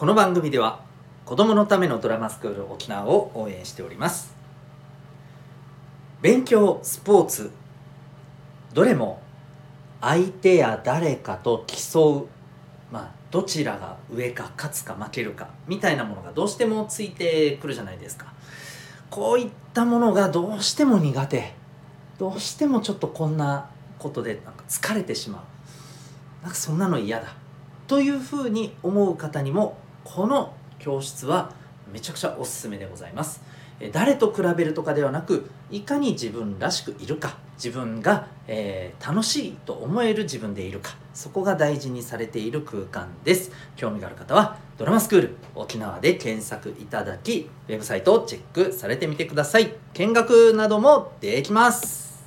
この番組では子供のためのドラマスクール沖縄を応援しております。勉強スポーツどれも相手や誰かと競うまあどちらが上か勝つか負けるかみたいなものがどうしてもついてくるじゃないですか。こういったものがどうしても苦手どうしてもちょっとこんなことでなんか疲れてしまう。なんかそんなの嫌だ。というふうに思う方にもこの教室はめちゃくちゃおすすめでございます。誰と比べるとかではなくいかに自分らしくいるか自分が、えー、楽しいと思える自分でいるかそこが大事にされている空間です。興味がある方はドラマスクール沖縄で検索いただきウェブサイトをチェックされてみてください。見学などもできます。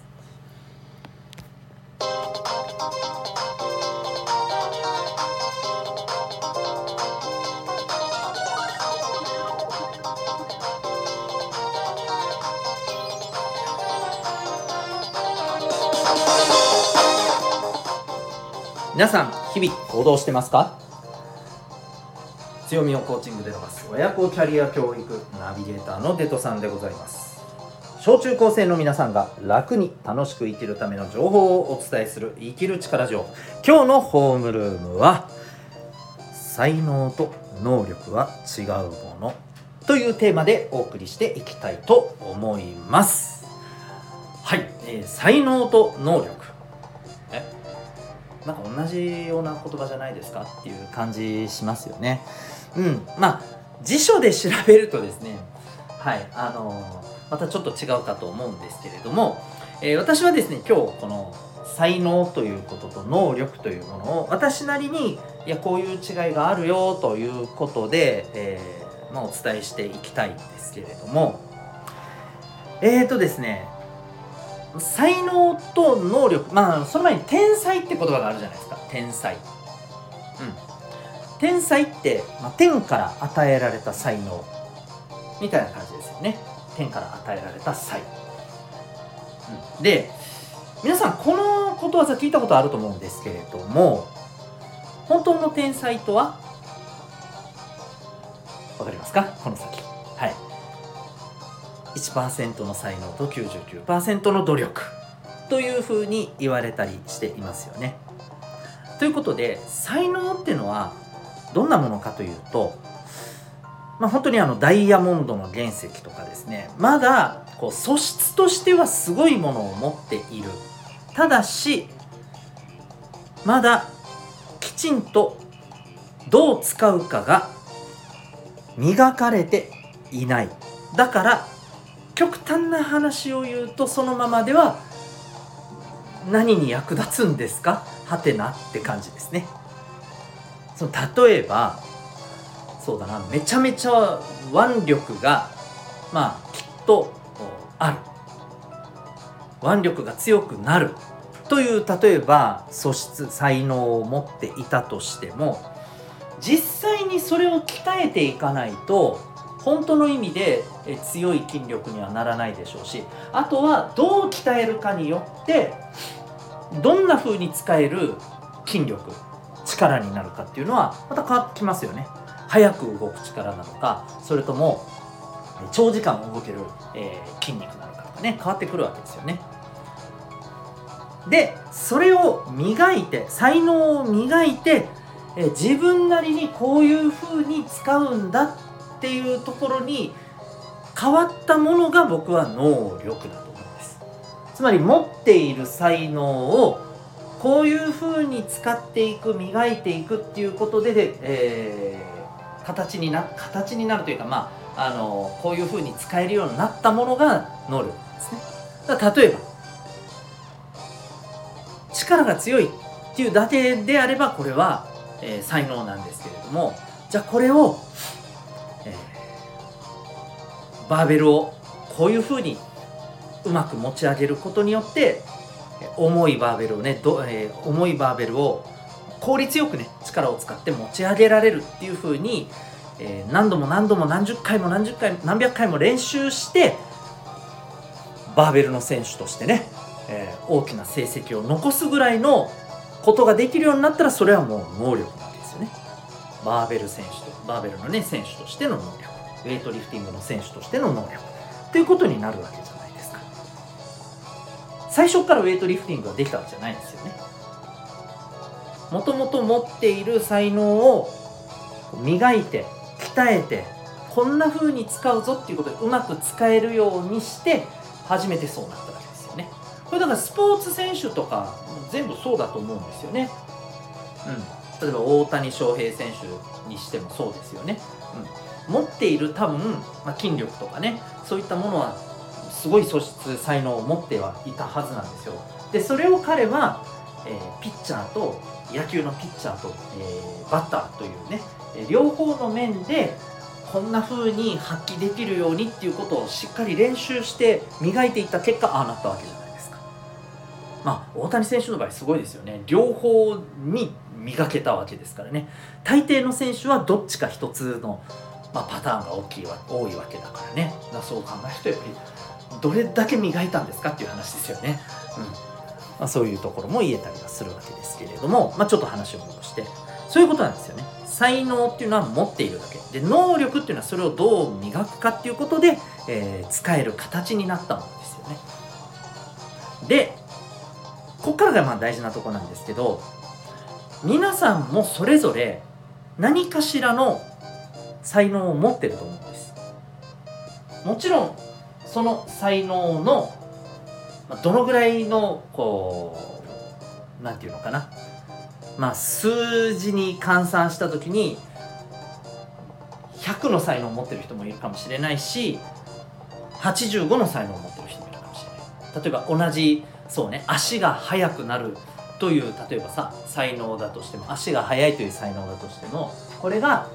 皆さん日々行動してますか？強みをコーチングで伸ばす親子キャリア教育ナビゲーターのデトさんでございます。小中高生の皆さんが楽に楽しく生きるための情報をお伝えする生きる力情。今日のホームルームは才能と能力は違うものというテーマでお送りしていきたいと思います。はい、えー、才能と能力。なんか同じような言葉じゃないですかっていう感じしますよね。うん、まあ辞書で調べるとですねはいあの、またちょっと違うかと思うんですけれども、えー、私はですね今日この才能ということと能力というものを私なりにいやこういう違いがあるよということで、えー、まあ、お伝えしていきたいんですけれどもえーとですね才能と能力まあその前に天才って言葉があるじゃないですか。天才。うん。天才って、まあ、天から与えられた才能みたいな感じですよね。天から与えられた才、うん、で皆さんこのことわざ聞いたことあると思うんですけれども本当の天才とは？わかりますか？この先。1%の才能と99%の努力というふうに言われたりしていますよね。ということで才能っていうのはどんなものかというと、まあ、本当にあのダイヤモンドの原石とかですね。まだこう素質としてはすごいものを持っている。ただしまだきちんとどう使うかが磨かれていない。だから極端な話を言うとそのままでは何に役立つんですか？はてなって感じですね。その例えばそうだなめちゃめちゃ腕力がまあきっとある。腕力が強くなるという例えば素質才能を持っていたとしても実際にそれを鍛えていかないと本当の意味で強い筋力にはならないでしょうしあとはどう鍛えるかによってどんな風に使える筋力力になるかっていうのはまた変わってきますよね。早く動く力なのかそれとも長時間動ける、え、筋肉なのかとかね変わってくるわけですよね。でそれを磨いて才能を磨いてえ自分なりにこういう風に使うんだっていうところに変わったものが僕は能力だと思うんです。つまり持っている才能をこういうふうに使っていく磨いていくっていうことで、えー、形にな形になるというかまああのこういうふうに使えるようになったものが能力なんですね。だ例えば力が強いっていうだけであればこれは、えー、才能なんですけれどもじゃあこれをバーベルをこういうふうにうまく持ち上げることによって重いバーベルをねど、えー、重いバーベルを効率よくね力を使って持ち上げられるっていうふうに、えー、何度も何度も何十回も何十回何百回も練習してバーベルの選手としてね、えー、大きな成績を残すぐらいのことができるようになったらそれはもう能力なんですよね。バーベル選手とバーベルのね選手としての能力ウェイトリフティングの選手としての能力ということになるわけじゃないですか。最初からウェイトリフティングができたわけじゃないんですよね。もともと持っている才能を磨いて鍛えてこんな風に使うぞっていうことでうまく使えるようにして初めてそうなったわけですよね。これだからスポーツ選手とか全部そうだと思うんですよね。うん。例えば大谷翔平選手にしてもそうですよね、うん、持っている多分、まあ、筋力とかねそういったものはすごい素質才能を持ってはいたはずなんですよ。でそれを彼は、えー、ピッチャーと野球のピッチャーと、えー、バッターというね両方の面でこんな風に発揮できるようにっていうことをしっかり練習して磨いていった結果ああなったわけじゃないですか。まあ大谷選手の場合すごいですよね。両方に磨けたわけですからね。大抵の選手はどっちか一つの、まあ、パターンが大きいわ多いわけだからね。だそう考えるとやっぱりどれだけ磨いたんですかっていう話ですよね、うん。まあ、そういうところも言えたりはするわけですけれども、まあ、ちょっと話を戻して。そういうことなんですよね。才能っていうのは持っているだけ。で能力っていうのはそれをどう磨くかっていうことで、えー、使える形になったものですよね。でここからがまあ大事なとこなんですけど皆さんもそれぞれ何かしらの才能を持ってると思うんです。もちろんその才能のどのぐらいのこう何て言うのかな。まあ、数字に換算した時に100の才能を持ってる人もいるかもしれないし85の才能を持ってる人もいるかもしれない。例えば同じそうね足が速くなるという例えばさ才能だとしても足が速いという才能だとしてもこれが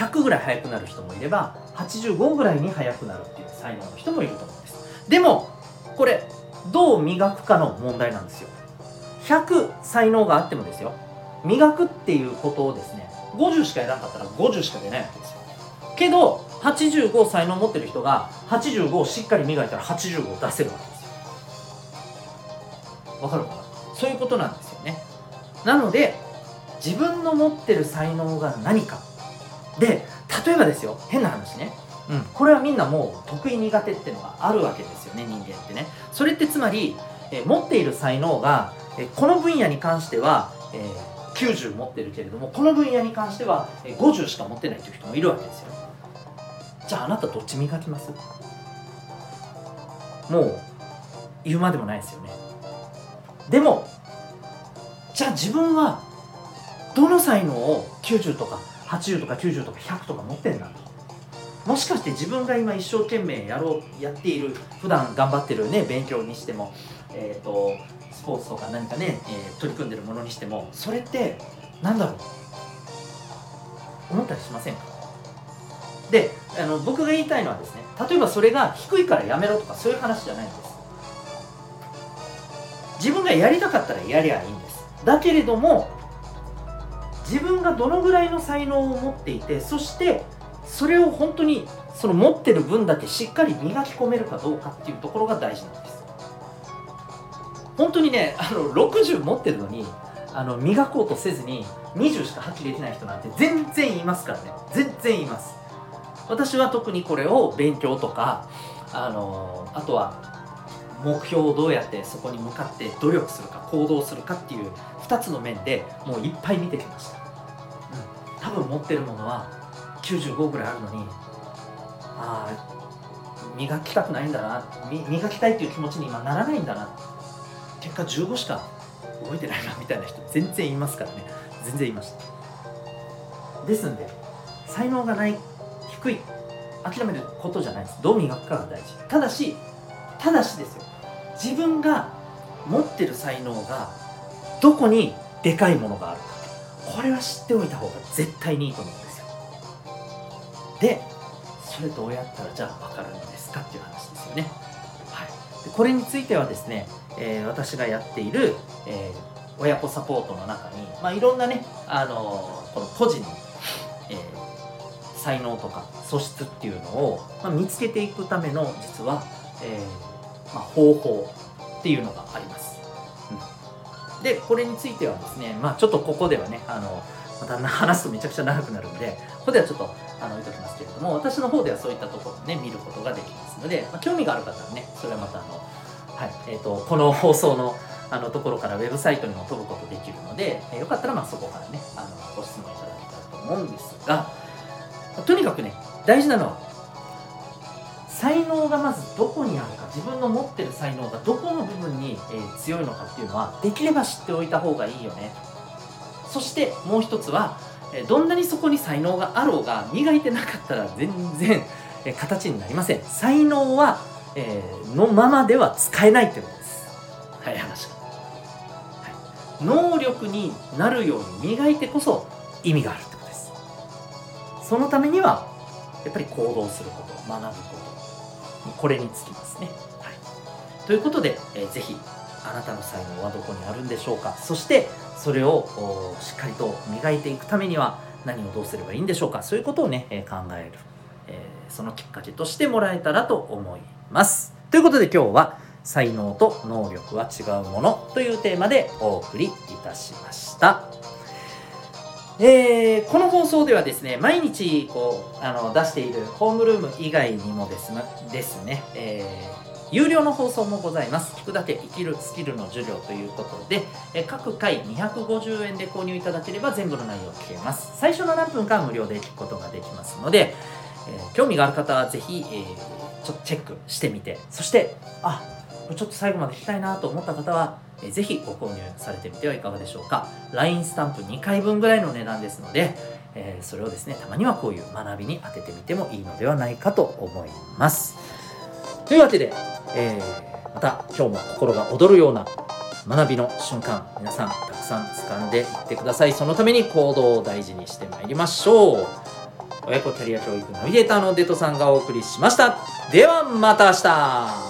100ぐらい速くなる人もいれば85ぐらいに速くなるっていう才能の人もいると思うんです。でもこれどう磨くかの問題なんですよ。100才能があってもですよ。磨くっていうことをですね50しかやらなかったら50しか出ないわけですよ。けど85才能を持ってる人が85をしっかり磨いたら85を出せるわけですよ。わかるかな？そういうことなんですよね。なので自分の持ってる才能が何か。で例えばですよ変な話ね。うん、これはみんなもう得意苦手っていうのがあるわけですよね人間ってね。それってつまり、え持っている才能がえこの分野に関しては、えー、90持ってるけれどもこの分野に関しては、え50しか持ってないという人もいるわけですよ。じゃああなたどっち磨きます？もう言うまでもないですよね。でもじゃあ自分はどの才能を90とか80とか90とか100とか持ってんだと。もしかして自分が今一生懸命やろうやっている普段頑張ってるね勉強にしてもえっ、ー、とスポーツとか何かね、えー、取り組んでるものにしてもそれって何だろう。思ったりしませんか？であの僕が言いたいのはですね例えばそれが低いからやめろとかそういう話じゃないんです。自分がやりたかったらやりゃいいんです。だけれども自分がどのぐらいの才能を持っていてそしてそれを本当にその持ってる分だけしっかり磨き込めるかどうかっていうところが大事なんです。本当にねあの60持ってるのにあの磨こうとせずに20しか発揮できない人なんて全然いますからね。全然います。私は特にこれを勉強とかあのあとは目標をどうやってそこに向かって努力するか行動するかっていう2つの面でもういっぱい見てきました、うん、多分持ってるものは95ぐらいあるのにああ磨きたくないんだな磨きたいっていう気持ちに今ならないんだな。結果15しか動いてないなみたいな人全然いますからね。全然いました。ですんで才能がない低い諦めることじゃないです。どう磨くかが大事。ただしただしですよ自分が持ってる才能がどこにでかいものがあるか。これは知っておいた方が絶対にいいと思うんですよ。でそれどうやったらじゃあ分かるんですかっていう話ですよね。はい。でこれについてはですねえー、私がやっている、えー、親子サポートの中に、まあ、いろんなね、あのー、この個人の、え、才能とか素質っていうのを、まあ、見つけていくための実は、えまあ、方法っていうのがあります。うん、でこれについてはですね、まあ、ちょっとここではねあのまた話すとめちゃくちゃ長くなるんでここではちょっとあの置いときますけれども私の方ではそういったところをね見ることができますので、まあ、興味がある方はねそれはまたあの、はいえーと、この放送のあのところからウェブサイトにも飛ぶことできるので、えー、よかったらまあそこからねあのご質問いただけたらと思うんですがとにかくね大事なのは才能がまずどこにあるか自分の持ってる才能がどこの部分に、えー、強いのかっていうのはできれば知っておいた方がいいよね。そしてもう一つはえどんなにそこに才能があろうが磨いてなかったら全然え形になりません。才能は、え、のままでは使えないということです。はい話。が、はい、能力になるように磨いてこそ意味があるってことです。そのためにはやっぱり行動すること学ぶこと。これにつきますね、はい、ということで、えー、ぜひあなたの才能はどこにあるんでしょうか。そしてそれをしっかりと磨いていくためには何をどうすればいいんでしょうか。そういうことをね、え考える、えー、そのきっかけとしてもらえたらと思います。ということで今日は才能と能力は違うものというテーマでお送りいたしました。えー、この放送ではですね毎日こうあの出しているホームルーム以外にもですねですね、えー有料の放送もございます。聞くだけ生きるスキルの授業ということで、え各回250円で購入いただければ全部の内容を聞けます。最初の何分か無料で聞くことができますので、え、興味がある方はぜひ、えー、ちょっとチェックしてみて、そして、あ、ちょっと最後まで聞きたいなと思った方は、え、ぜひご購入されてみてはいかがでしょうか。LINE スタンプ2回分ぐらいの値段ですので、え、それをですね、たまにはこういう学びに当ててみてもいいのではないかと思います。というわけで、えー、また今日も心が躍るような学びの瞬間皆さんたくさん掴んでいってくださいそのために行動を大事にしてまいりましょう親子キャリア教育ナビゲーターのデトさんがお送りしましたではまた明日